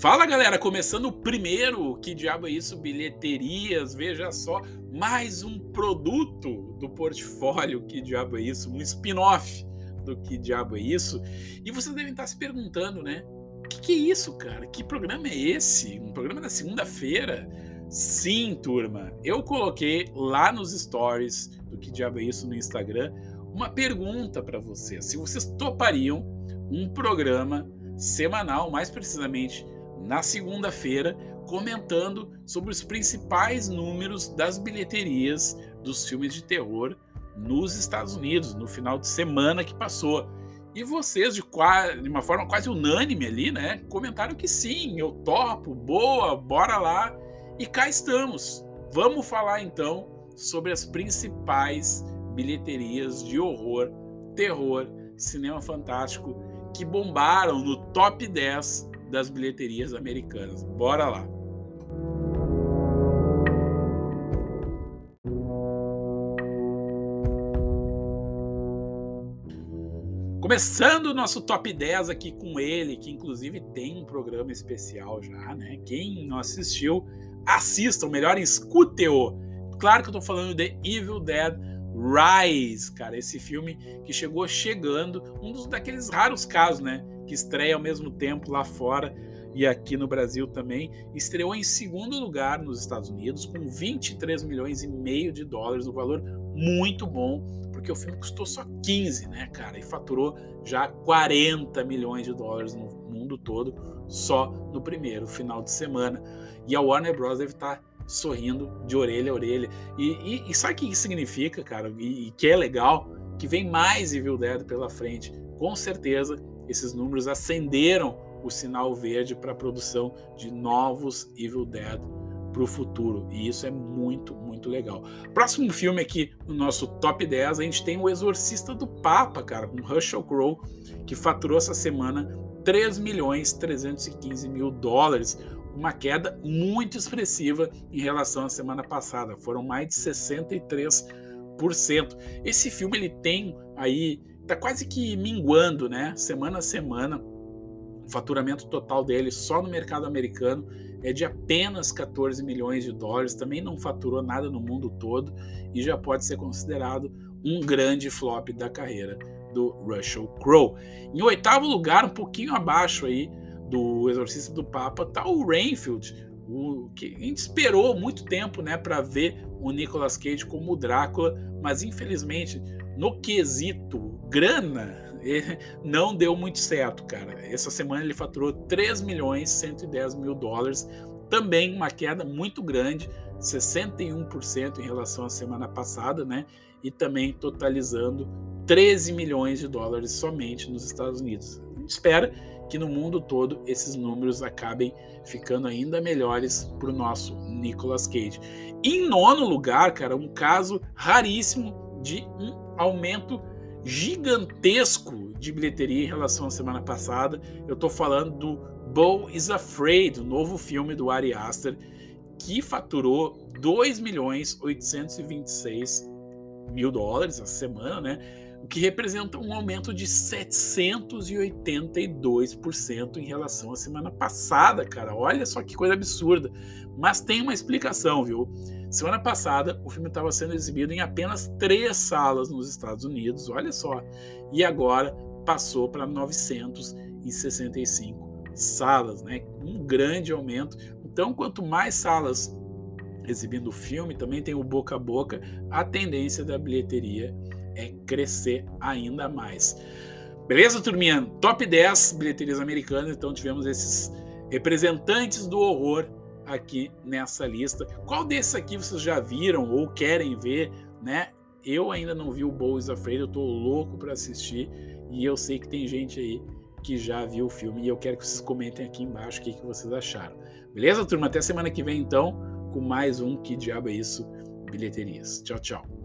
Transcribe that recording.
Fala galera, começando o primeiro Que Diabo é Isso? Bilheterias, veja só, mais um produto do portfólio Que Diabo é Isso? Um spin-off do Que Diabo é Isso? E vocês devem estar se perguntando, né? O que, que é isso, cara? Que programa é esse? Um programa da segunda-feira? Sim, turma, eu coloquei lá nos stories do Que Diabo é Isso no Instagram uma pergunta para vocês. Se vocês topariam um programa semanal, mais precisamente na segunda-feira, comentando sobre os principais números das bilheterias dos filmes de terror nos Estados Unidos, no final de semana que passou. E vocês, de, de uma forma quase unânime ali, né, comentaram que sim, eu topo, boa, bora lá. E cá estamos. Vamos falar então sobre as principais bilheterias de horror, terror, cinema fantástico que bombaram no top 10 das bilheterias americanas. Bora lá! Começando o nosso top 10 aqui com ele, que inclusive tem um programa especial já, né? Quem não assistiu, assista, o melhor escute-o. Claro que eu tô falando de Evil Dead Rise, cara, esse filme que chegou chegando, um dos daqueles raros casos, né? que estreia ao mesmo tempo lá fora e aqui no Brasil também, estreou em segundo lugar nos Estados Unidos com 23 milhões e meio de dólares, um valor muito bom, porque o filme custou só 15, né, cara, e faturou já 40 milhões de dólares no mundo todo só no primeiro final de semana. E a Warner Bros deve estar tá sorrindo de orelha a orelha. E, e, e sabe o que isso significa, cara? E, e que é legal? Que vem mais Evil Dead pela frente. Com certeza esses números acenderam o sinal verde para a produção de novos Evil Dead para o futuro. E isso é muito, muito legal. Próximo filme aqui no nosso top 10, a gente tem O Exorcista do Papa, cara, com Russell Crowe, que faturou essa semana 3 milhões 315 mil dólares, uma queda muito expressiva em relação à semana passada. Foram mais de 63%. Esse filme ele tem aí tá quase que minguando, né? Semana a semana. O faturamento total dele só no mercado americano é de apenas 14 milhões de dólares, também não faturou nada no mundo todo e já pode ser considerado um grande flop da carreira do Russell Crowe. Em oitavo lugar, um pouquinho abaixo aí do Exorcista do Papa, tá o Rainfield, o que a gente esperou muito tempo, né, para ver o Nicolas Cage como o Drácula, mas infelizmente no quesito grana, não deu muito certo, cara. Essa semana ele faturou 3 milhões 110 mil dólares, também uma queda muito grande, 61% em relação à semana passada, né? E também totalizando 13 milhões de dólares somente nos Estados Unidos. Espera que no mundo todo esses números acabem ficando ainda melhores para o nosso Nicolas Cage. Em nono lugar, cara, um caso raríssimo de um aumento gigantesco de bilheteria em relação à semana passada. Eu estou falando do Bo is Afraid, o novo filme do Ari Aster, que faturou 2 milhões 826 mil dólares a semana, né? O que representa um aumento de 782% em relação à semana passada, cara. Olha só que coisa absurda. Mas tem uma explicação, viu? Semana passada, o filme estava sendo exibido em apenas três salas nos Estados Unidos, olha só. E agora passou para 965 salas, né? Um grande aumento. Então, quanto mais salas exibindo o filme, também tem o boca a boca, a tendência da bilheteria é crescer ainda mais. Beleza, turminha? Top 10 bilheterias americanas, então tivemos esses representantes do horror aqui nessa lista. Qual desses aqui vocês já viram ou querem ver, né? Eu ainda não vi o Bows Afraid, eu tô louco para assistir e eu sei que tem gente aí que já viu o filme e eu quero que vocês comentem aqui embaixo o que, que vocês acharam. Beleza, turma? Até semana que vem então com mais um Que Diabo é Isso? Bilheterias. Tchau, tchau.